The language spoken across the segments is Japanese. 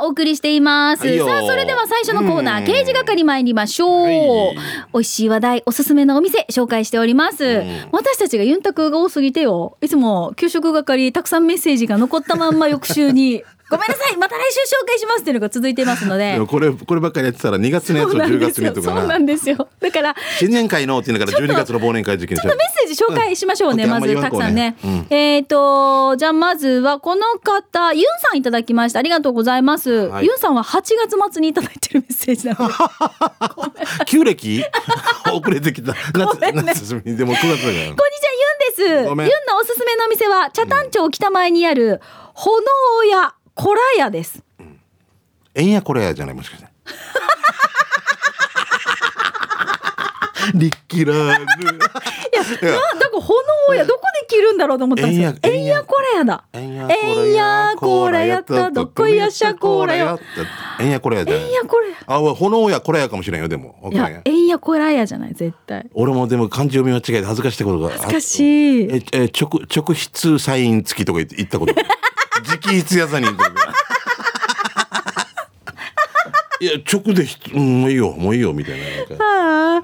がお送りしています。はいよさあ、それでは最初のコーナー、うん刑事係参りましょう。はい美味しい話題、おすすめのお店、紹介しております。私たちがユンタクが多すぎてよ。いつも給食係、たくさんメッセージが残ったまんま翌週に、ごめんなさい、また来週紹介しますっていうのが続いていますので。これこればっかりやってたら2月のやつをそうなん10ですよ。月にとかそうななんですよ。だから、新年会のって言いながら12月の忘年会時期にちょっとメッセージ紹介しましょうね、うんまずたくさんね。あんえっ、と、じゃあまずはこの方、ユンさんいただきました。ありがとうございます。はいユンさんは8月末にいただいてるメッセージなので。旧暦？遅れてきたごめんね夏休みでも9月だからこんにちは、ユンです。ユンのおすすめのお店は、北谷町北前にある、炎屋コラ屋です。えんやこれやじゃないもしかしてリッキラールいや、な、だから炎屋、どこで着るんだろうと思ったんですよ。えんやえんやコラ屋だ。えんやえんやこらやったどこやしゃこらよ。えんやこれやじゃないえんやこら屋。あ炎やこれやかもしれんよでもわいやえんやこら屋じゃない、絶対。俺もでも漢字読み間違えて恥ずかしいことが恥ずかしい。ええ直直筆サイン付きとか言って言ったこと直筆やさにいや直でひうんもういいよもういいよみたいな。な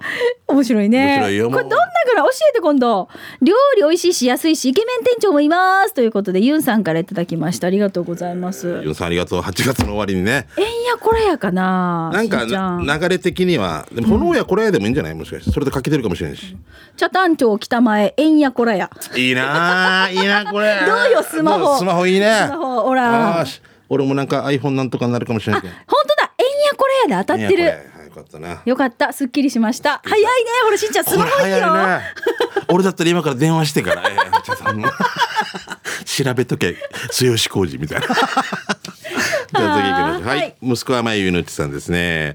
面白いね。これどんなぐらい教えて今度。料理美味しいし安いしイケメン店長もいます。ということでユンさんからいただきました。ありがとうございます。ユンさんありがとう。8月の終わりにね。えんやこらやかな。なんか流れ的にはでも炎やこれやでもいいんじゃない？もしかして。それで書けてるかもしれんし。茶谷町北前えんやこらや。いいなあいいなこれ。どうよスマホ。スマホいいね。スマホほら俺もなんか iPhone なんとかになるかもしれないけど本当だえんやこらやで当たってる。よかったなよかったすっきりしました。早いねほらしんちゃんスマホいいよ。ね俺だったら今から電話してから、調べとけ末吉浩二みたいな。じゃあ次行きましょう。ははいい、息子はまゆゆぬちさんですね。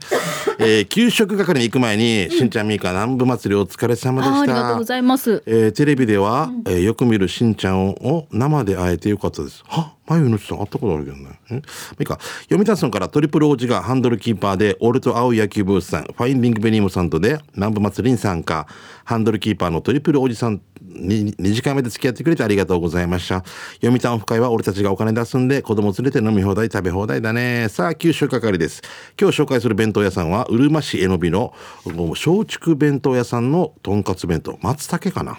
えー給食係に行く前に、しんちゃんみーか南部祭りお疲れ様でした。りがとうございます。えーテレビでは、えーよく見るしんちゃんを生で会えてよかったです。はまゆのちさん会ったことあるけどね。えまいいか。読谷村からトリプル王子がハンドルキーパーで、俺と青い野球ブースさん、ファインディングベニームさんとで、南部祭りに参加。ハンドルキーパーのトリプルおじさんに2時間目で付き合ってくれてありがとうございました。読谷オフ会は俺たちがお金出すんで、子供連れて飲み放題食べ放題だね。さあ、九州係です。今日紹介する弁当屋さんは、うるま市えのびの、松竹弁当屋さんのとんかつ弁当。松茸かな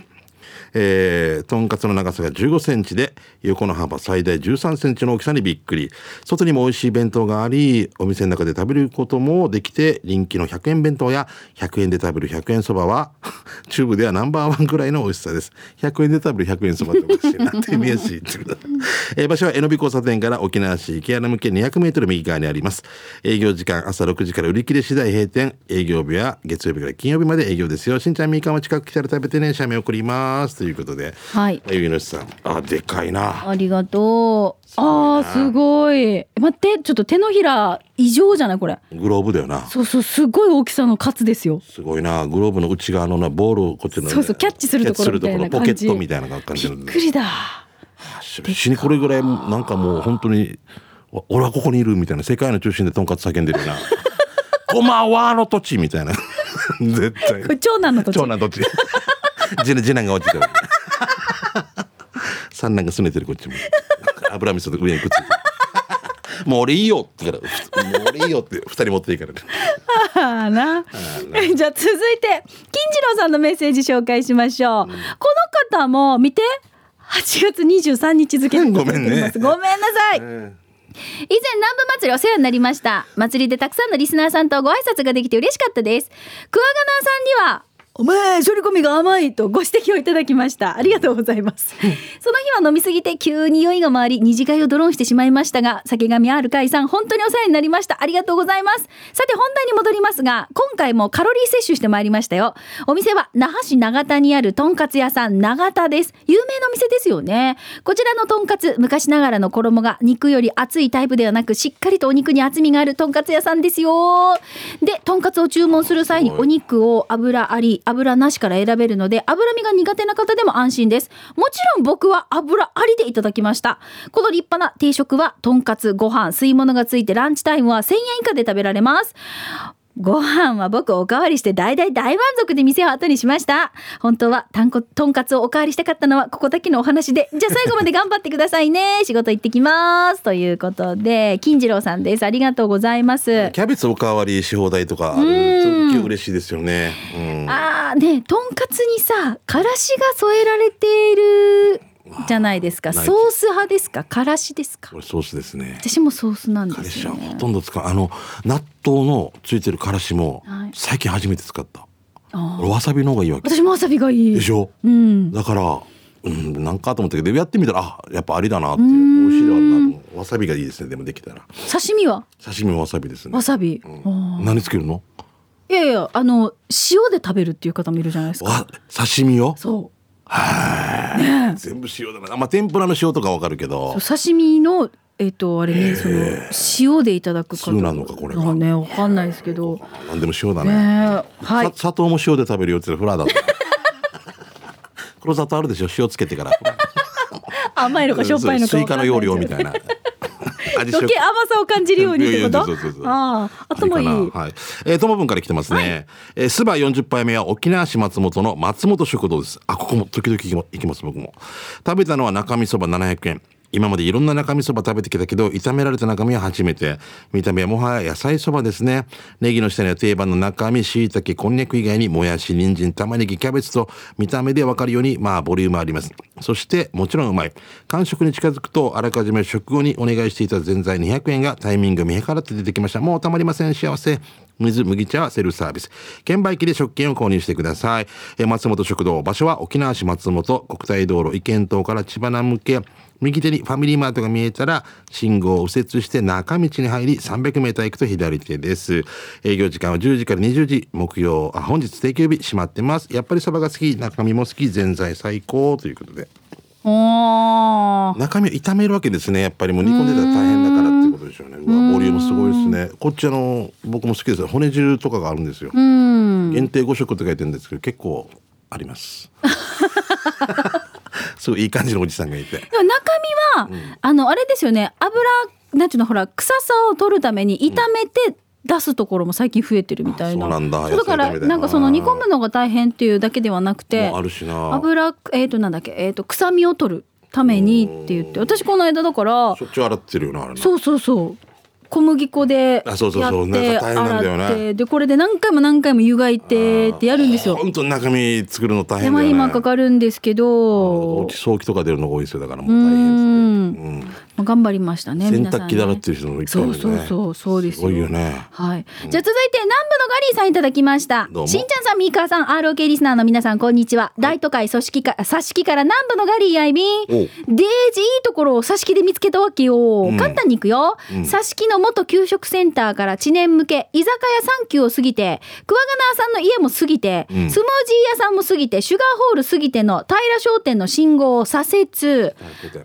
えー、とんかつの長さが15センチで横の幅最大13センチの大きさにびっくり。外にも美味しい弁当がありお店の中で食べることもできて人気の100円弁当や100円で食べる100円そばは 中部ではナンバーワンぐらいの美味しさです。100円で食べる100円そばっておかしいなって見やすいってことだえー場所はえのび交差点から沖縄市池原向け200メートル右側にあります。営業時間朝6時から売り切れ次第閉店。営業日は月曜日から金曜日まで営業ですよ。しんちゃんみーかんも近く来たら食べてね写メ送ります。ということではい。ゆぎのしさんあでかいなありがとう。ああ、すごい。待って、ちょっと手のひら異常じゃないこれ。グローブだよなそうそう、すごい大きさのカツですよ。すごいなグローブの内側のなボールをこっちのねそうそうキャッチするところポケットみたいな感じびのっくりだ。死にこれぐらいなんかもう本当にお俺はここにいるみたいな世界の中心でとんかつ叫んでるよな こんばんはの土地みたいな 絶対長男の土地長。男どっち次男次男が落ちてる。三男がすねてるこっちも。油味噌と上にくっついてる。もう俺いいよって言うから。もう俺いいよって二人持っていいからね。ああな。じゃあ続いて金次郎さんのメッセージ紹介しましょう。この方も見て。8月23日付でごめんね。ごめんなさい。以前南部祭りお世話になりました。祭りでたくさんのリスナーさんとご挨拶ができて嬉しかったです。クワガナーさんにはお前処理込みが甘いとご指摘をいただきました。ありがとうございます。その日は飲みすぎて急に酔いが回り二次会をドローンしてしまいましたが酒神ある会さん本当にお世話になりました。ありがとうございます。さて本題に戻りますが今回もカロリー摂取してまいりましたよ。お店は那覇市長田にあるとんかつ屋さん長田です。有名なお店ですよね。こちらのとんかつ昔ながらの衣が肉より厚いタイプではなくしっかりとお肉に厚みがあるとんかつ屋さんですよ。でとんかつを注文する際にお肉を油あり油なしから選べるので脂身が苦手な方でも安心です。もちろん僕は油ありでいただきました。この立派な定食はとんかつご飯吸い物がついてランチタイムは1000円以下で食べられます。ご飯は僕おかわりして大大大満足で店を後にしました。本当はたんことんかつをおかわりしたかったのはここだけのお話で。じゃあ最後まで頑張ってくださいね。仕事行ってきます。ということで、金次郎さんです。ありがとうございます。キャベツおかわりし放題とかあるうんと嬉しいですよね。うん。あーねとんかつにさからしが添えられている じゃないですか。ソース派ですか？からしですか？これソースですね。私もソースなんですよね。ほとんど使う。あの納豆のついてるからしもはい。最近初めて使った。あー。俺わさびの方がいいわけ。私もわさびがいい。でしょ？うん。だから。うん、なんかと思ったけどやってみたらあやっぱありだなってう。ーん。美味しいだろうなわさびがいいですね。でもできたら。刺身は？刺身もわさびですね。わさび、うん。何つけるの？いやいやあの塩で食べるっていう方もいるじゃないですか。わ刺身を？そ全部塩だな。まあ天ぷらの塩とかわかるけど。う刺身のえっ、とあれねその塩でいただく方通なのかこれがあねわかんないですけど。なんでも塩だね。ねはい。さ砂糖も塩で食べるよってフラだった。黒砂糖あるでしょ？塩つけてから。甘いのかしょっぱいのかスイカの容量みたたいな。味余計甘さを感じるようにってこと？ああ頭いいはい。えー、ともぶんから来てますね。えー、スバ40杯目は沖縄市松本の松本食堂です。あ、ここも時々行きま行きます、僕も。食べたのは中身そば700円。今までいろんな中身そば食べてきたけど、炒められた中身は初めて。見た目はもはや野菜そばですね。ネギの下には定番の中身、椎茸、こんにゃく以外に、もやし、人参、玉ねぎ、キャベツと、見た目でわかるように、まあ、ボリュームあります。そして、もちろんうまい。完食に近づくと、あらかじめ食後にお願いしていたぜんざい200円がタイミング見計らって出てきました。もうたまりません。幸せ。水麦茶はセルフサービス券売機で食券を購入してください松本食堂場所は沖縄市松本国際道路意見島から千葉南向け右手にファミリーマートが見えたら信号を右折して中道に入り300メーター行くと左手です。営業時間は10時から20時木曜あ本日定休日閉まってます。やっぱりそばが好き中身も好きぜんざい最高ということで。中身を炒めるわけですね。やっぱりもう煮込んでたら大変だからってことでしょうね。うわボリュームすごいですね。こっちあの僕も好きです骨汁とかがあるんですよ。うん。限定5食って書いてるんですけど結構あります すごいいい感じのおじさんがいて。でも中身は、あのあれですよね。油なんていうのほら臭さを取るために炒めて出すところも最近増えてるみたいな、あそうなんだ。そうだからなんかその煮込むのが大変っていうだけではなくてあるしな。油えっ、となんだっけえっ、と臭みを取るためにって言って私この間だからしょっちゅう洗ってるよなあれな。そうそうそう小麦粉でやあそうそうそう。って洗ってでこれで何回も何回も湯がいてってやるんですよ。本当に中身作るの大手間変だよね。暇かかるんですけど。早期とか出るのが多いですよ。だからもうう大変ですん。ねまあ頑張りましたね洗濯機だらっていう人もいっぱいいそるね。うそうそうそうですすごいよね。はい、じゃあ続いて南部のガリーさんいただきました。しんちゃんさんみーかーさん ROK リスナーの皆さんこんにちは、大都会組織か挿し木から南部のガリーやいびん。デージいいところを挿し木で見つけたわけよ、ん。簡単にいくよ、うん。挿し木の元給食センターから知念向け居酒屋サンキューを過ぎて桑名さんの家も過ぎて、うん。スムージー屋さんも過ぎてシュガーホール過ぎての平商店の信号を左折。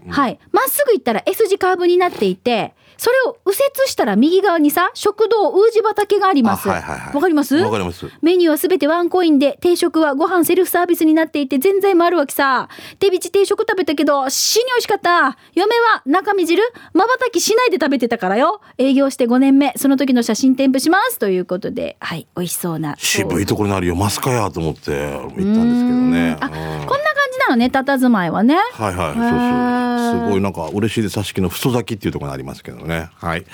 うん。はい。まっすぐ行ったら S 字カーブになっていて、それを右折したら右側にさ、食堂ウージ畑があります。あはいはいかります？わかりますメニューはすべてワンコインで、定食はご飯セルフサービスになっていて、全然もあるわけさ。手びち定食食べたけど、死に美味しかった。嫁は中身汁、瞬きしないで食べてたからよ。営業して5年目、その時の写真添付します。ということで、はい、美味しそうな。渋いところにあるよマスカやと思って行ったんですけどねあ、うんこんななのね、佇まいはね。はいはい、そうそう。すごいなんか嬉しいで挿し木の太咲きっていうところがありますけどね。はい。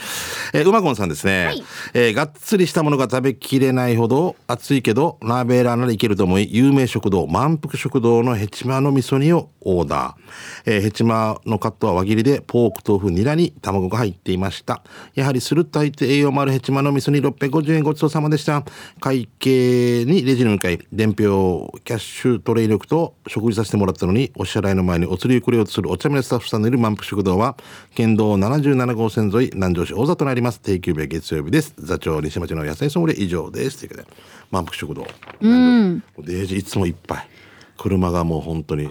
えー、うまごんさんですね。はいえーがっつりしたものが食べきれないほど熱いけど、鍋ーラーならいけると思い、有名食堂、満腹食堂のヘチマの味噌煮をオーダー。えーヘチマのカットは輪切りで、ポーク、豆腐、ニラに卵が入っていました。やはりスルッと入って栄養もあるヘチマの味噌煮650円ごちそうさまでした。会計にレジに向かい、伝票、キャッシュトレイ力と食事させてもらったのに、お支払いの前にお釣りをくれようとするお茶目なスタッフさんのいる満腹食堂は、県道77号線沿い、南城市大座となります。定休日は月曜日です。座長西町の野菜ソムリエ以上です。ということで、満腹食堂。うん。デージいつもいっぱい。車がもう本当に、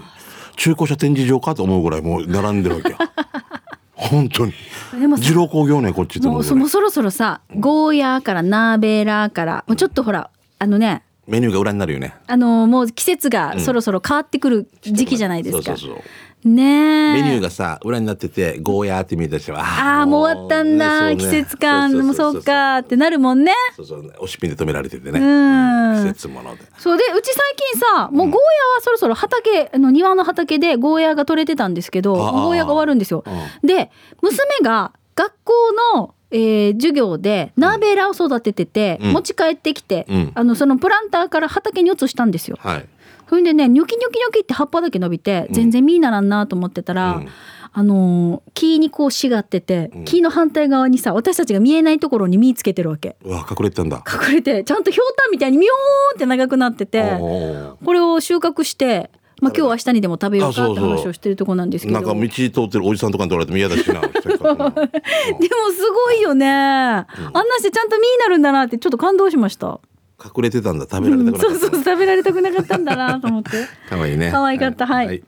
中古車展示場かと思うぐらいもう並んでるわけよ。本当に。でもさ二郎工業ね、こっちともうそろそろさ、ゴーヤーからナーベラーから、もうちょっとほら、あのね、メニューが裏になるよね。あのもう季節がそろそろ変わってくる時期じゃないですか。そうそうそう。ねえ。メニューがさ裏になっててゴーヤーって見えたしああもう終わったんだ、ね季節感。もそうかってなるもんね。そうそうおしっぴんで止められててね、うん。季節もので。そうでうち最近さもうゴーヤはそろそろ畑あの庭の畑でゴーヤが取れてたんですけどゴーヤが終わるんですよ。で娘が学校の、えー授業でナーベーラを育ててて、うん。持ち帰ってきて、うん。あのそのプランターから畑に移したんですよ。はい。それでねニョキニョキニョキって葉っぱだけ伸びて全然実にならんなと思ってたら、うん。あのー木にこうしがってて、うん。木の反対側にさ私たちが見えないところに実つけてるわけ。うわ隠れてたんだ。隠れてちゃんとひょうたんみたいにミョーンって長くなっててこれを収穫して、まあ、今日明日にでも食べようかって話をしてるとこなんですけど。なんか道通ってるおじさんとかに取られても嫌だしなでもすごいよね、あんなしてちゃんと実になるんだなってちょっと感動しました、隠れてたんだ。食べられたくなかった。そうそう食べられたくなかったんだなと思って。かわいいね。可愛かった。はい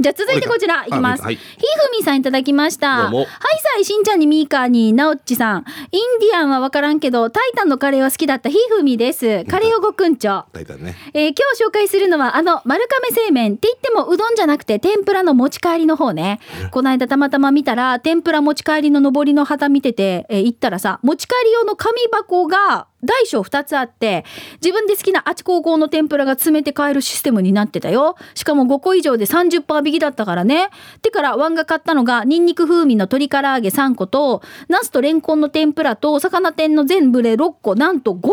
じゃあ続いてこちらいきます。はいひふみさんいただきました。はいさいしんちゃんにミーカーになおっちさん。インディアンはわからんけど、タイタンのカレーは好きだったひふみです。カレーをごくんちょ。大体ねえー今日紹介するのはあの丸亀製麺って言ってもうどんじゃなくて天ぷらの持ち帰りの方ねこの間たまたま見たら天ぷら持ち帰りの上りの旗見てて、えー行ったらさ持ち帰り用の紙箱が大小2つあって自分で好きなあち高校の天ぷらが詰めて買えるシステムになってたよ。しかも5個以上で30%引きだったからね。てからワンが買ったのがニンニク風味の鶏唐揚げ3個とナスとレンコンの天ぷらと魚天の全部で6個。なんと500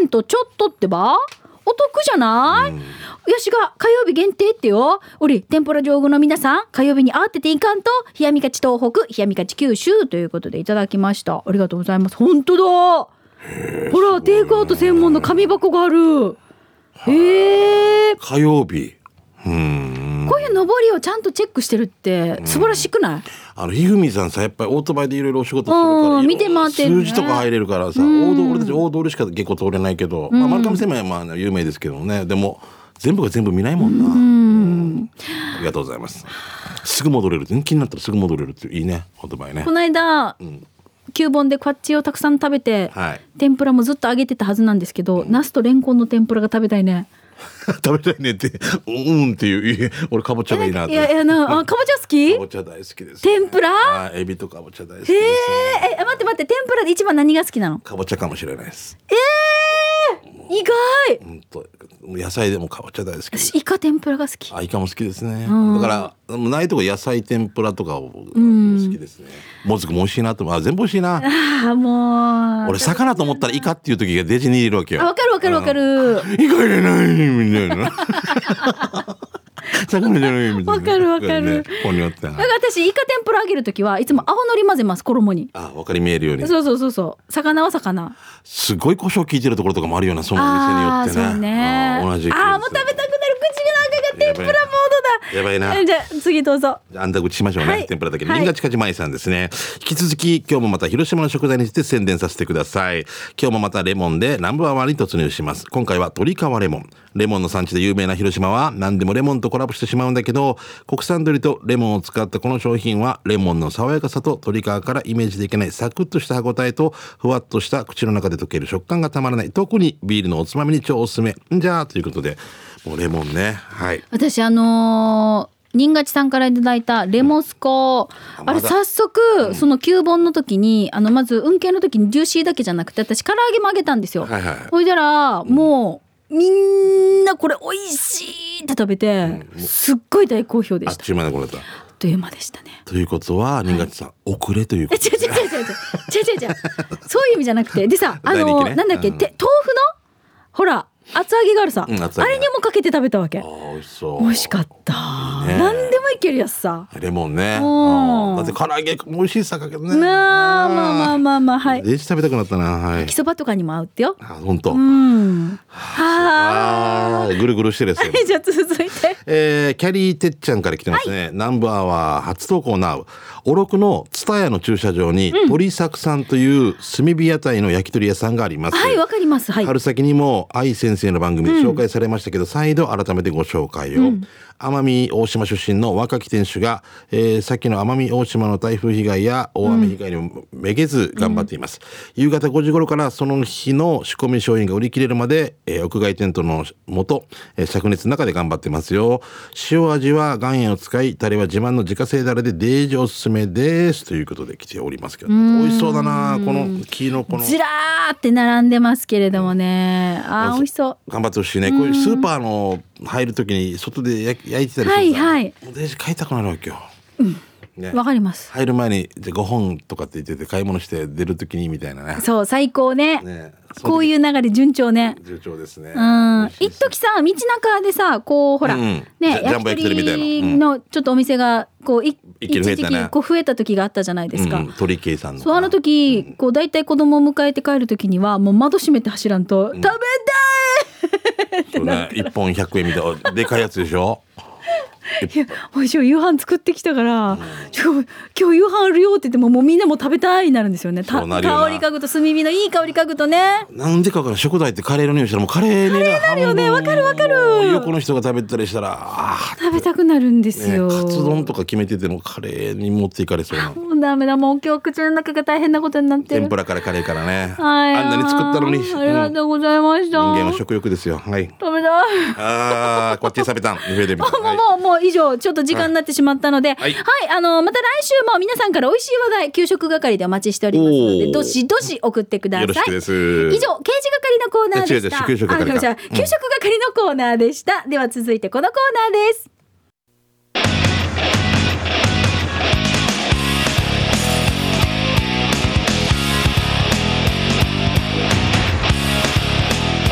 円とちょっとってば。お得じゃない、よしが火曜日限定ってよ。おり天ぷら上手の皆さん火曜日に慌てていかんと冷やみかち東北冷やみかち九州ということでいただきました。ありがとうございます。本当だほらテイクアウト専門の紙箱がある。へえ火曜日。うーん。こういう上りをちゃんとチェックしてるって素晴らしくない、あのひふみさんさやっぱりオートバイでいろいろお仕事するから見て回ってるね。数字とか入れるからさ大通俺たち大通りしか結構通れないけど、まあ、丸亀製麺はまあ有名ですけどね。でも全部が全部見ないもんな、うん。ありがとうございます。すぐ戻れる。気になったらすぐ戻れるっていいね。オートバイね。この間、旧本でこっちをたくさん食べて、はい。天ぷらもずっと揚げてたはずなんですけど、ナスとレンコンの天ぷらが食べたいね。食べたいねってうんうんっていう俺かぼちゃがいいなと。いやいやなあかぼちゃ好き？かぼちゃ大好きです、天ぷら？はいエビとかぼちゃ大好きです、えー、え待って待って天ぷらで一番何が好きなの？かぼちゃかもしれないです意外。本当野菜でもかぼちゃ大好きイカ天ぷらが好き。あイカも好きですね、ん。だからないとこ野菜天ぷらとかを好きですね。もずくも美味しいなと思うあ全部美味しいな。ああもう。俺魚と思ったらイカっていう時がデジに入れるわけよ。あわかるわかるわかる。イカ入れないみたいな 魚じゃないみたいなわかる。わかるね。ここによっては。だから私イカ天ぷら揚げるときはいつも青のり混ぜます衣に。あ分かり見えるように。そうそうそうそう。魚は魚。すごい胡椒効いてるところとかもあるようなその店によってね。そうね。あー同じああもう食べたくなる口の中が天ぷらモードだ やばいな。えじゃあ次どうぞ。じゃああんた口しましょうね、はい。天ぷらだけはい。新勝ちかじまいさんですね。引き続き今日もまた広島の食材について宣伝させてください。今日もまたレモンでナンバーワンに突入します。今回は鶏皮レモン。レモンの産地で有名な広島は何でもレモンとコラボしてしまうんだけど国産鶏とレモンを使ったこの商品はレモンの爽やかさと鶏皮からイメージできないサクッとした歯ごたえとふわっとした口の中で溶ける食感がたまらない特にビールのおつまみに超おすすめ。んじゃあということでもうレモンね。はい。私あのー新勝さんからいただいたレモスコ、ああれ早速、その旧本の時にあのまず運慶の時にジューシーだけじゃなくて私唐揚げもあげたんですよ。はいはいほいだらもうみんなこれ美味しいって食べて、すっごい大好評でし。あったちゅう間でこれだという間でしたね。ということは新勝さん、遅れというこえと違う違う違う違う。違う違う違う。そういう意味じゃなくて。でさ あの、ねなんだっけ、うん。て豆腐の？ほら厚揚げがあるさ、うんあれにもかけて食べたわけ。美味しそう。美味しかった。ね。何でもいけるやつさ。レモンね。だって唐揚げも美味しいさかけどね。まあまあまあまあまあはい。デジ食べたくなったなはい。焼きそばとかにも合うってよ。あ本当、うん。はあーぐるぐるしてるやつよ。い じゃあ続いて。えー、キャリーてっちゃんから来てますね、ナンバーは初投稿なうおろくの蔦屋の駐車場に、鳥作さんという炭火屋台の焼き鳥屋さんがあります。はいわかります。はい。春先にも愛先生の番組で紹介されましたけど、再度改めてご紹介を、奄美大島出身の若き店主が、えー、先の奄美大島の台風被害や大雨被害にもめげず頑張っています、夕方5時頃からその日の仕込み商品が売り切れるまで、えー屋外テントのもと、えー灼熱の中で頑張ってますよ。塩味は岩塩を使いタレは自慢の自家製ダレでデージおすすめです。ということで来ておりますけど美味しそうだな。この木のこのずらーって並んでますけれどもね。あー美味しそう。頑張ってほしいね。こういうスーパーの入る時に外で焼いてたりするはいはい。もうデージ買いたくなるわけよ、ね。わかります。入る前にじゃあ5本とかって言ってて買い物して出る時にみたいなね。そう最高ね。ね。こういうう流れ順調ね。順調ですね。うん。一時さ道中でさこうほら、うんね焼き鳥のちょっとお店がこうい一時期こう増えた時があったじゃないですか、うん、鳥系さんの。そうあの時、こう大体子供を迎えて帰る時にはもう窓閉めて走らんと、食べたいそうね。1本100円みたい。なでかいやつでしょ？いやおいしい夕飯作ってきたから、今日夕飯あるよって言ってももうみんなも食べたいになるんですよね。香り嗅ぐと炭火のいい香り嗅ぐとね。なんでかから食材ってカレーの匂いしたらもうカレーにねなるよね。わかるわかる。横の人が食べたりしたらあ食べたくなるんですー、ね、よ、カツ丼とか決めててもカレーに持っていかれそうな。もうダメだもう今日口の中が大変なことになってる。天ぷらからカレーからね。はい。あんなに作ったのに、ありがとうございました、人間は食欲ですよ。はい。食べたい。あーこっちサビタンリフェデミもうもうもう以上ちょっと時間になってしまったので、ははいい、あのまた来週も皆さんから美味しい話題給食係でお待ちしておりますのでどしどし送ってください。以上刑事係のコーナーでした。給食係のコーナーでした。では続いてこのコーナーです。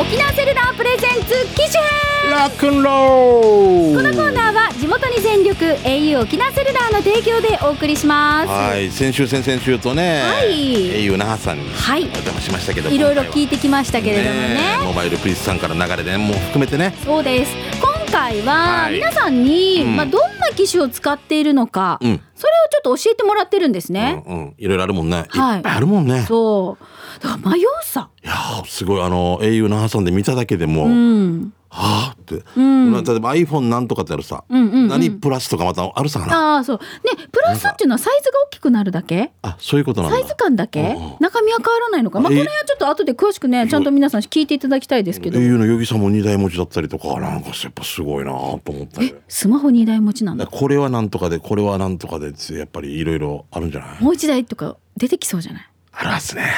沖縄セルラープレゼンツ機種編。ラックンローこのコーナーは地元に全力 au 沖縄セルラーの提供でお送りします。はい。先週先々週とね、はい。au 那覇さんにはい。お邪魔しましたけどいろいろ聞いててきましたけれどもね。モバイルプリスさんから流れでねもう含めてね。そうです。今回ははい皆さんに、うんまあどんな機種を使っているのか、うんそれをちょっと教えてもらってるんですね。うんうん、いろいろあるもんね、はいいっぱいあるもんねそう。だから迷うさ。いやーすごいあの au 那覇さんで見ただけでも、うん。はあって、ん。例えば iPhone なんとかってあるさ、うんうんうん。何プラスとかまたあるさ。なああそう。ねプラスっていうのはサイズが大きくなるだけ？あそういうことなんだサイズ感だけ、うんうん。中身は変わらないのか。まあこえの辺はちょっと後で詳しくねちゃんと皆さん聞いていただきたいですけど。au のヨギさんも二台持ちだったりとかなんかやっぱすごいなと思ったよえスマホ2台持ちなんだ。これはなんとかでこれはなんとかでってやっぱりいろいろあるんじゃない？もう一台とか出てきそうじゃない？あるはずね。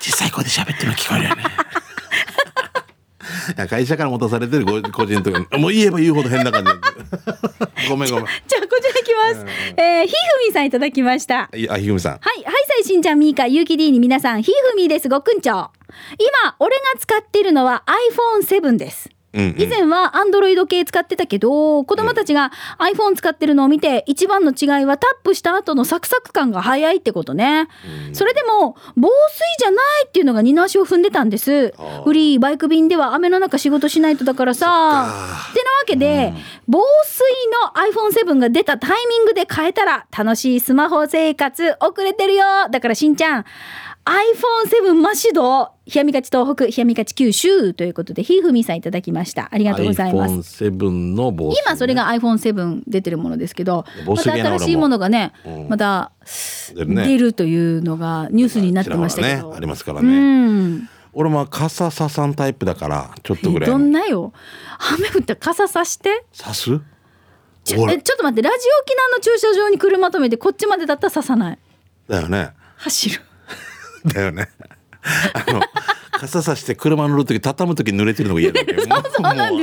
小さい声で喋ってるの聞こえるよね。いや会社から持たされてるご個人とかもう言えば言うほど変な感じ ごめんごめんじゃあこちらいきます。えー、ひふみさんいただきました。いあひぐみさんはい、はいさいしんちゃんみーかゆうき D に皆さんひふみですごくんちょ今俺が使ってるのは iPhone7 です。うんうん。以前は Android 系使ってたけど子供たちが iPhone 使ってるのを見て一番の違いはタップした後のサクサク感が早いってことね、それでも防水じゃないっていうのが二の足を踏んでたんです。フリーバイク便では雨の中仕事しないとだからさ。ってなわけで、防水の iPhone7 が出たタイミングで変えたら楽しいスマホ生活遅れてるよ。だからしんちゃん iPhone7 マシド冷やみがち東北冷やみがち九州ということでひふみさんいただきました。ありがとうございます。iPhone7 の防水今それが iPhone7 出てるものですけど防また新しいものがねうん。また出るというのがニュースになってましたけど。ねありますからうね、ん。俺も傘ささんタイプだからちょっとぐらいどのんなよ。雨降ったら傘さして。刺す？ちょえちょっと待ってラジオ沖縄の駐車場に車止めてこっちまでだったら刺さない。だよね。走るだよね。あの傘さして車乗る時畳む時濡れてるのが嫌だけど もう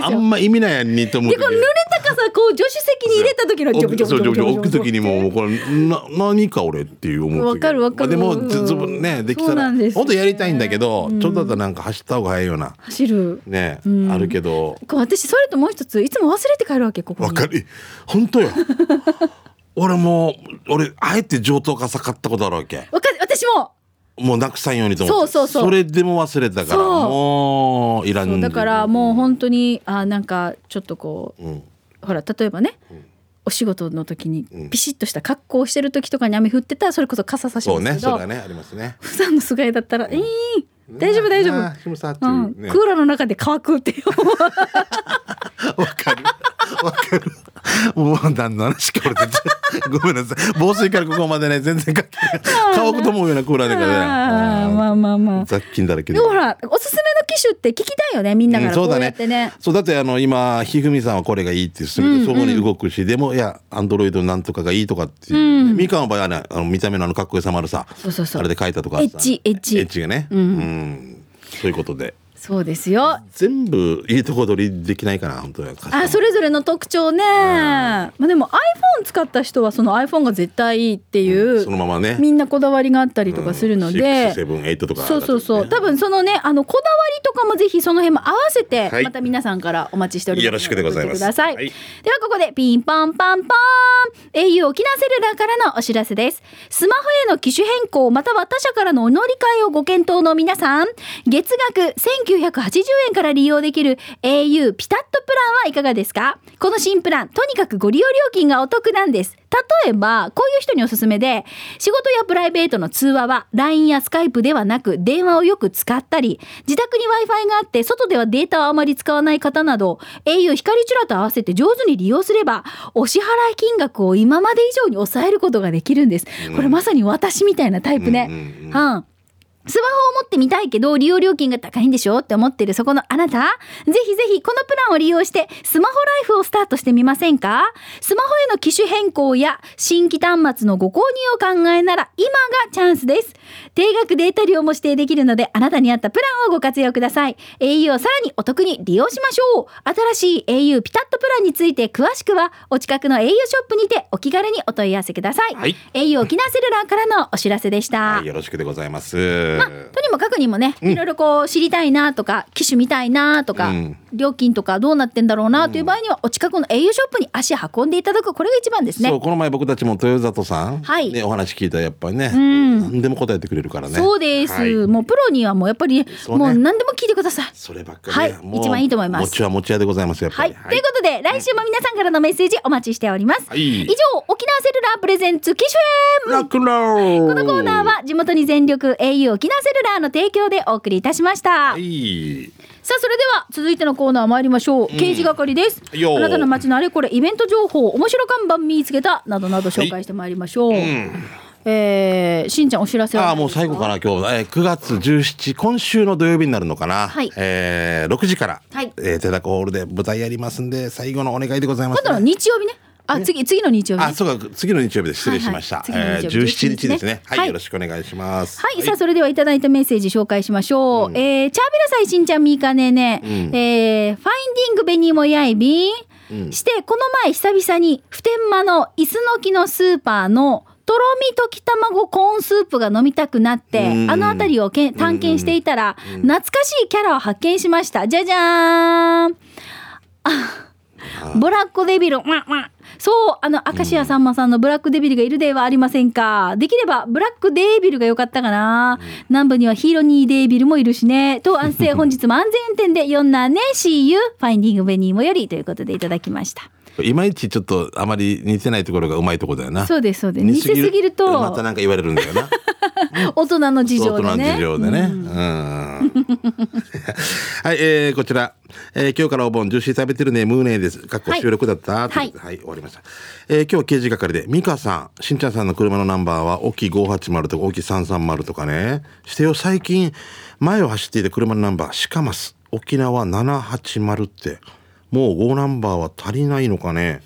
あんま意味ないやんにと思う時でこの濡れた傘こう助手席に入れた時のジョブジョブそうジョブジョブ置く時にももうこれな何か俺っていう思う時わかるわかるまあでもずずぶねできたらなんですよ本当やりたいんだけど、ちょっとだったらなんか走った方が早いような走るね、んあるけどこう私それともう一ついつも忘れて帰るわけここにわかる本当よ俺もう俺あえて上等傘買ったことあるわけわかる私ももうなくさんようにと思って。そうそうそう。れでも忘れたからそう。もういらん。そうだからもう本当にあなんかちょっとこううん。ほら例えばね、お仕事の時にうん。ピシッとした格好をしてる時とかに雨降ってたらそれこそ傘差しそうますけど、ねそれはねありますね。普段の姿だったら「いい大丈夫大丈夫」なあしむさってう、いうん。ねクーラーの中で乾くっていう。わかる。わかるもう何の話か俺たちごめんなさい。防水からここまでね全然乾くと思うようなクーラーだからね。あーまあまあまあ。雑菌だらけで。もほらおすすめの機種って聞きたいよねみんなからこうだね。やってね,、そうだってあの今ひふみさんはこれがいいって勧めて、そこに動くしでもいやアンドロイドなんとかがいいとかっていう、みかん。の場合はねあの見た目のあのかっこよさもあるさ。そうそうそう。あれで書いたとかエッチエッチエッチがねうん、そういうことでそうですよ。全部いいとこ取りできないかな本当に。あそれぞれの特徴ね、まあでも iPhone 使った人はその iPhone が絶対いいっていう、そのままね。みんなこだわりがあったりとかするので、678とかそうそうそう、ね多分そのねあのこだわりとかもぜひその辺も合わせて、はい。また皆さんからお待ちしておりますよろしくでございます。はい。ではここでピンポンパンポーン。au 沖縄セルラーからのお知らせです。スマホへの機種変更または他社からのお乗り換えをご検討の皆さん月額1980円から利用できる au ピタッとプランはいかがですか？この新プランとにかくご利用料金がお得なんです。例えばこういう人におすすめで仕事やプライベートの通話は LINE や Skype ではなく電話をよく使ったり自宅に Wi-Fi があって外ではデータをあまり使わない方など au 光チュラと合わせて上手に利用すればお支払い金額を今まで以上に抑えることができるんです、これまさに私みたいなタイプね、うんうんうんスマホを持ってみたいけど利用料金が高いんでしょって思ってるそこのあなた。ぜひぜひこのプランを利用してスマホライフをスタートしてみませんか？スマホへの機種変更や新規端末のご購入を考えなら今がチャンスです。定額データ量も指定できるのであなたに合ったプランをご活用ください。au をさらにお得に利用しましょう。新しい au ピタッとプランについて詳しくはお近くの au ショップにてお気軽にお問い合わせください、はい。au 沖縄セルラーからのお知らせでした、はいよろしくでございます、まあ、とにもかくにもね、いろいろこう知りたいなとか機種見たいなとか、うん料金とかどうなってんだろうなという場合には、お近くの au ショップに足運んでいただくこれが一番ですね。そうこの前僕たちも豊里さん、はい。ね、お話聞いたらやっぱりね、ん。何でも答えてくれるからね。そうです、はい。もうプロにはもうやっぱり、ね。もう何でも聞いてください。そればっかりはい。一番いいと思います。持ちは持ち屋でございますやっぱはい、りということで来週も皆さんからのメッセージお待ちしております、はい。以上沖縄セルラープレゼンツ機種編。このコーナーは地元に全力 au 沖縄セルラーの提供でお送りいたしました、はいさあそれでは続いてのコーナー参りましょう、刑事係です。あなたの街のあれこれイベント情報面白看板見つけたなどなど紹介してまいりましょう、えーしんちゃんお知らせはああもう最後かな今日、えー、9月17今週の土曜日になるのかな、はい。えー、6時から、はい。えー、手高ホールで舞台やりますんで最後のお願いでございます、今度の日曜日ねあ次次の日曜日ねあそうか次の日曜日です失礼しました、えー、次の日曜日17日ですね。はい、はい。よろしくお願いします。はい、さあそれではいただいたメッセージ紹介しましょう、えーチャービラサイしんちゃんみーかねね、えーファインディングベニーモヤイビン、してこの前久々に普天間の椅子の木のスーパーのとろみ溶き卵コーンスープが飲みたくなって、うん。あの辺りをけん探検していたら、懐かしいキャラを発見しました。じゃじゃーん。ブラックデビル、ままそう、あの、明石家さんまさんのブラックデビルがいるではありませんか。できれば、ブラックデビルが良かったかな。南部にはヒーロニーデビルもいるしね。と、安静、本日も安全運転で、読んだね、See you, ファインディングベニーもよりということでいただきました。いまいちちょっとあまり似てないところがうまいところだよなそうです、そうです。似せすぎると、またなんか言われるんだよな 大人の事情で大人のね。事情でね。うん。はい、えー、こちら、えー、今日からお盆ジューシー食べてるねムーネーです。過去収録だった。はいはい、終わりました。えー、今日は刑事係でミカさん、しんちゃんさんの車のナンバーはオキ580とかオキ330とかね。してよ最近前を走っていた車のナンバーシカマス沖縄780ってもう5ナンバーは足りないのかね？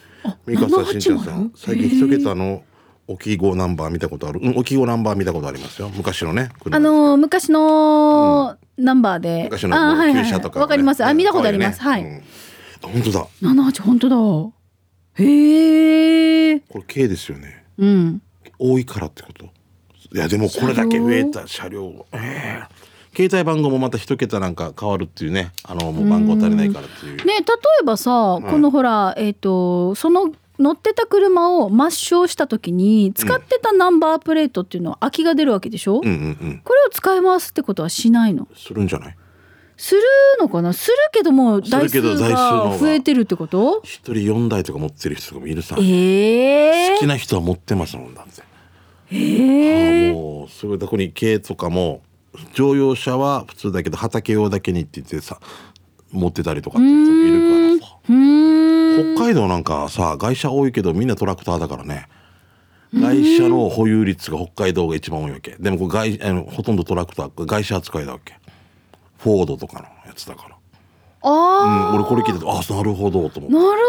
ミカさん、しんちゃんさん、最近一桁の沖5ナンバー見たことある？うん、沖5ナンバー見たことありますよ。昔のね。車あのー昔のナンバーで、昔のあーはいはいはい旧車とか、わかります。あ、見たことあります。はい。うん本当だ。七八本当だ。へえ。これ K ですよね。うん。多いからってこと？いやでもこれだけ増えた車両。ええ携帯番号もまた一桁なんか変わるっていうね。あのもう番号足りないからっていう。ね例えばさ、このほらえっ、とその乗ってた車を抹消した時に使ってたナンバープレートっていうのは空きが出るわけでしょ、うんうんうん。これを使い回すってことはしないの？するんじゃない？するのかな？するけども台数がが増えてるってこと？一人四台とか持ってる人がいるさ。ええ好きな人は持ってますもんだって。ええああもうそれだこに軽とかも乗用車は普通だけど畑用だけにって言ってさ持ってたりとかっているからさ。北海道なんかさ外車多いけどみんなトラクターだからね。外車の保有率が北海道が一番多いわけ。でもこれ外あのほとんどトラクター外車扱いだわけ。フォードとかのやつだから、あうん、俺これ聞いててあなるほどと思って。あ、なるほどね。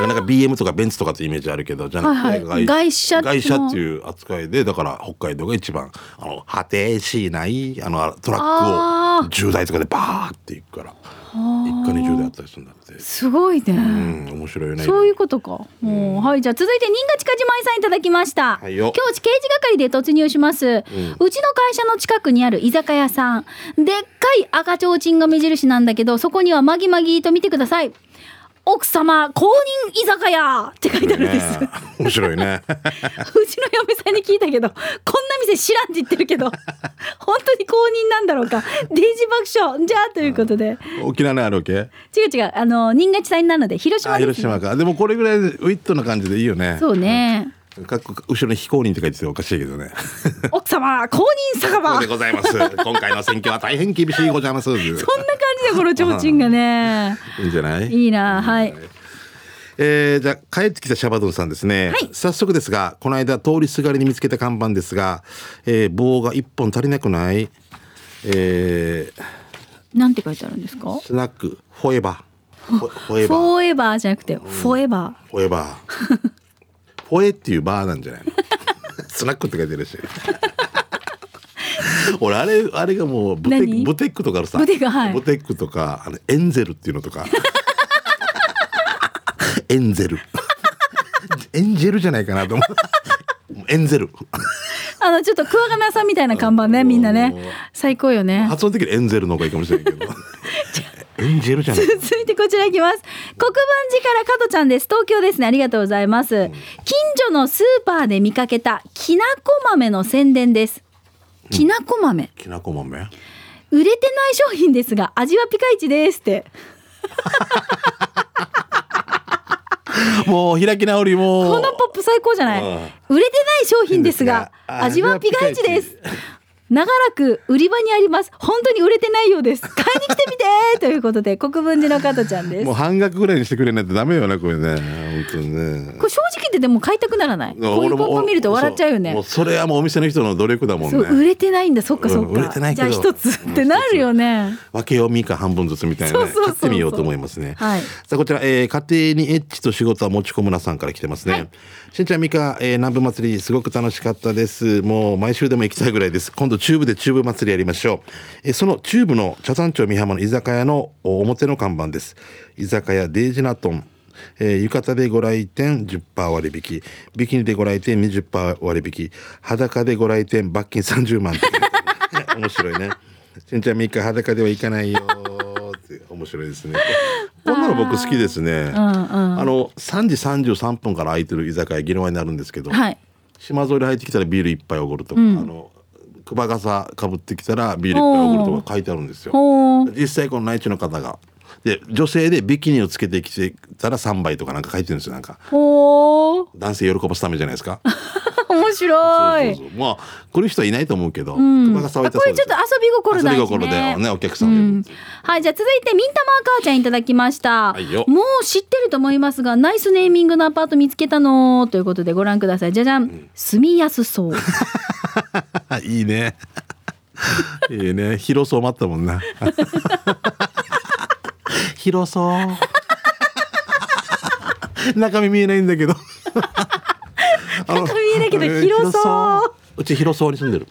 なんかなんか BM とかベンツとかってイメージあるけどじゃなくて、はいはい。外車っていう外車っていう扱いでだから北海道が一番あの果てしないあのトラッあクを10台とかでバーっていくから一家に10台あったりするんだってすごいね。うん面白いよねそういうことか。もうはい、じゃあ続いて新賀近島井さんいただきました。はいよ今日刑事係で突入します、うちの会社の近くにある居酒屋さん。でっかい赤ちょうちんが目印なんだけど、そこにはまぎまぎと見てください。奥様公認居酒屋って書いてあるんです。ね面白いね うちの嫁さんに聞いたけど、こんな店知らんって言ってるけど、本当に公認なんだろうか。デイジ爆笑。じゃあ、ということで。沖縄にあるわけ？違う違う。あの、新潟さんなので、広島あです、ね。広島かでもこれぐらいでウィットな感じでいいよねそうね。かっこ後ろに非公認って書いてておかしいけどね。奥様公認酒場。でございます。今回の選挙は大変厳しいございます。いいんな感じでこの提灯がね。じゃない？いいな、はい。えー、じゃあ帰ってきたシャバドゥンさんですね、はい。早速ですがこの間通りすがりに見つけた看板ですが、えー棒が一本足りなくない、えー、なんて書いてあるんですか？スナック。フォエバー。フォエフバー。ォーエバーじゃなくて、フォー。エバフォエバー フォエっていうバーなんじゃないの？スナックって書いてるし。俺あれあれがもうブテ何？ブテックとかのさブテックはい。ブテックとかあのエンゼルっていうのとか。エンゼル。エンジェルじゃないかなと思う。エンゼル。ー。あの、ちょっとクワガナさんみたいな看板ね、みんなね。最高よね。発音的にエンゼルの方がいいかもしれないけどエンジェルじゃない続いてこちらいきます。国分寺から加トちゃんです。東京ですね。ありがとうございます。近所のスーパーで見かけたきなこ豆の宣伝です。きなこ豆。きなこ豆？売れてない商品ですが、味はピカイチですって。もう開き直りもうこのポップ最高じゃない、うん売れてない商品ですが味はピカイチです長らく売り場にあります。本当に売れてないようです。買いに来てみて。ということで国分寺の加トちゃんです。もうこ半額ぐらいにしてくれないとダメよねこれね。本当にね。れ正直言ってでも買いたくならない？こういうポップ見ると笑っちゃうよね。そもうそれはもうお店の人の努力だもんね。売れてないんだそっかそっか、うん売れてないじゃあ一つってなるよね。分けようみか半分ずつみたいなね。買ってみようと思いますね。はい。さあこちら、えー家庭にエッチと仕事は持ち込むなさんから来てますね、はい。しんちゃんみか、えー南部祭りすごく楽しかったです。もう毎週でも行きたいぐらいです。今度中部で中部祭りやりましょう、えーその中部の茶山町美浜の居酒屋のお表の看板です。居酒屋デイジナトン。えー浴衣でご来店10%割引。ビキニでご来店20%割引。裸でご来店罰金30万。っ て面白いね。しんちゃんみか裸では行かないよって面白いですね。こんなの僕好きですね、うんうん。あの3時33分から空いてる居酒屋宜野湾になるんですけど、はい。島沿いに入ってきたらビール一杯おごるとか、あの熊笠かぶってきたらビール一杯おごるとか書いてあるんですよ。実際この内地の方が。で女性でビキニをつけてきてたら3倍とかなんか書いてるんですよなんか。男性喜ばすためじゃないですか。面白い。まあ来る人はいないと思うけど、うん。これちょっと遊び心だしね。遊び心でねお客さんうん。はいじゃあ続いてミンタマー母ちゃんいただきました、はいよ。もう知ってると思いますがナイスネーミングのアパート見つけたのということでご覧ください。じゃじゃん、住みやすそう いいね。いいね。広そうもあったもんな。広そう。中身見えないんだけど。中中身見えないけど広そう。うち広そうに住んでる。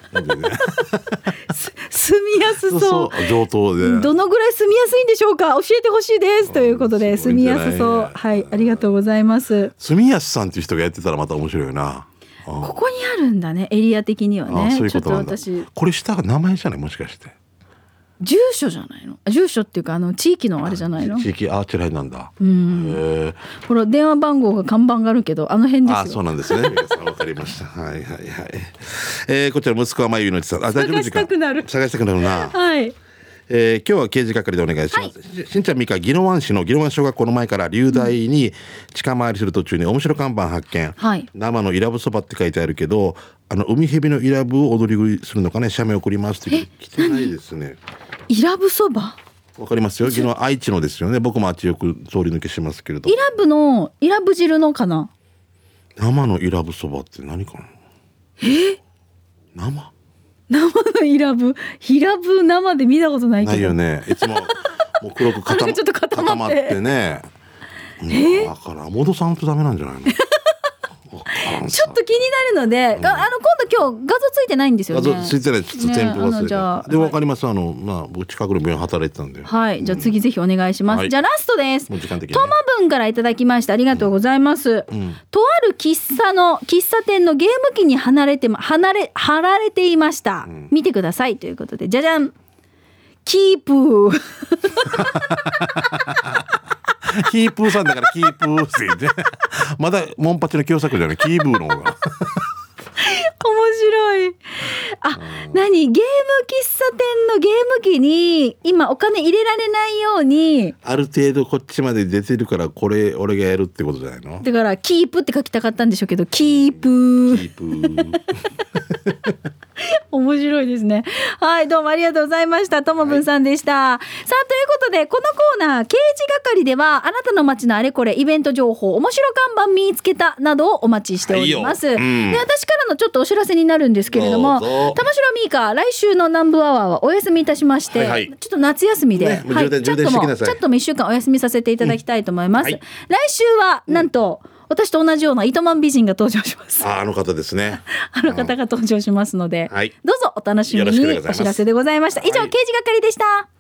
住みやすそう。上等で。どのぐらい住みやすいんでしょうか？教えてほしいです。ということで住みやすそう。はいありがとうございます。住みやすさんっていう人がやってたらまた面白いよな。あここにあるんだねエリア的にはあねちょっと私。これ下が名前じゃないもしかして住所じゃないの？あ住所っていうかあの地域のあれじゃないの？地域アーチェライなんだ、うん。これ電話番号が看板があるけどあの辺ですよ。あ、そうなんですね。皆さんわかりました。はいはいはい。えー、こちら息子はまゆのちさん。あ、大丈夫探したくなる。探したくなるな。はいえー、今日は刑事係でお願いします。ししんちゃんみか、宜野湾市の宜野湾小学校の前から流大に近回りする途中に面白看板発見。はい。生のイラブそばって書いてあるけど、あの海蛇のイラブを踊り食いするのかね、写メ送りますって来てないですね。イラブそばわかりますよ。昨日愛知のですよね。僕もあっちよく通り抜けしますけれど。イラブのイラブ汁のかな？生のイラブそばって何かな？え？生？生のイラブ？イラブ生で見たことないけど。ないよね。いつももう黒く固ま あれちょっと固まって。ね。え？だからモドさんとダメなんじゃないの？ちょっと気になるので、があの今度今日画像ついてないんですよ画ね像ついてないちょっと添付忘れのじゃあ。たでもわかります。あのまあ僕近くの病院働いてたんで。はい。じゃあ次ぜひお願いします、はい。じゃあラストです。もう時間的にトねマ文からいただきましたありがとうございます、ん。とある喫茶の喫茶店のゲーム機に離れてま離れ貼られていました、見てください。ということで。じゃじゃん。キープー。キープーさんだからキープーって言って まだモンパチの共作じゃない。キーブーの方が。面白い。あ、何？ゲーム喫茶店のゲーム機に今お金入れられないように。ある程度こっちまで出てるからこれ俺がやるってことじゃないの？だからキープって書きたかったんでしょうけどキープ。ーキープ。ー 面白いですね。はい、どうもありがとうございました。ともぶんさんでした。さあ、ということで、このコーナー、刑事係では、あなたの街のあれこれ、イベント情報、面白看板見つけた、などをお待ちしております。はいようんで、私からのちょっとお知らせになるんですけれども、玉城ミーカ来週の南部アワーはお休みいたしまして、はいはいちょっと夏休みで、ねはい、ちょっともちょっともう一週間お休みさせていただきたいと思います。うんはい来週は、なんと、私と同じような糸満美人が登場します。ああの方ですね あの方が登場しますので、はいどうぞお楽しみにお知らせでございました。以上、はい刑事係でした。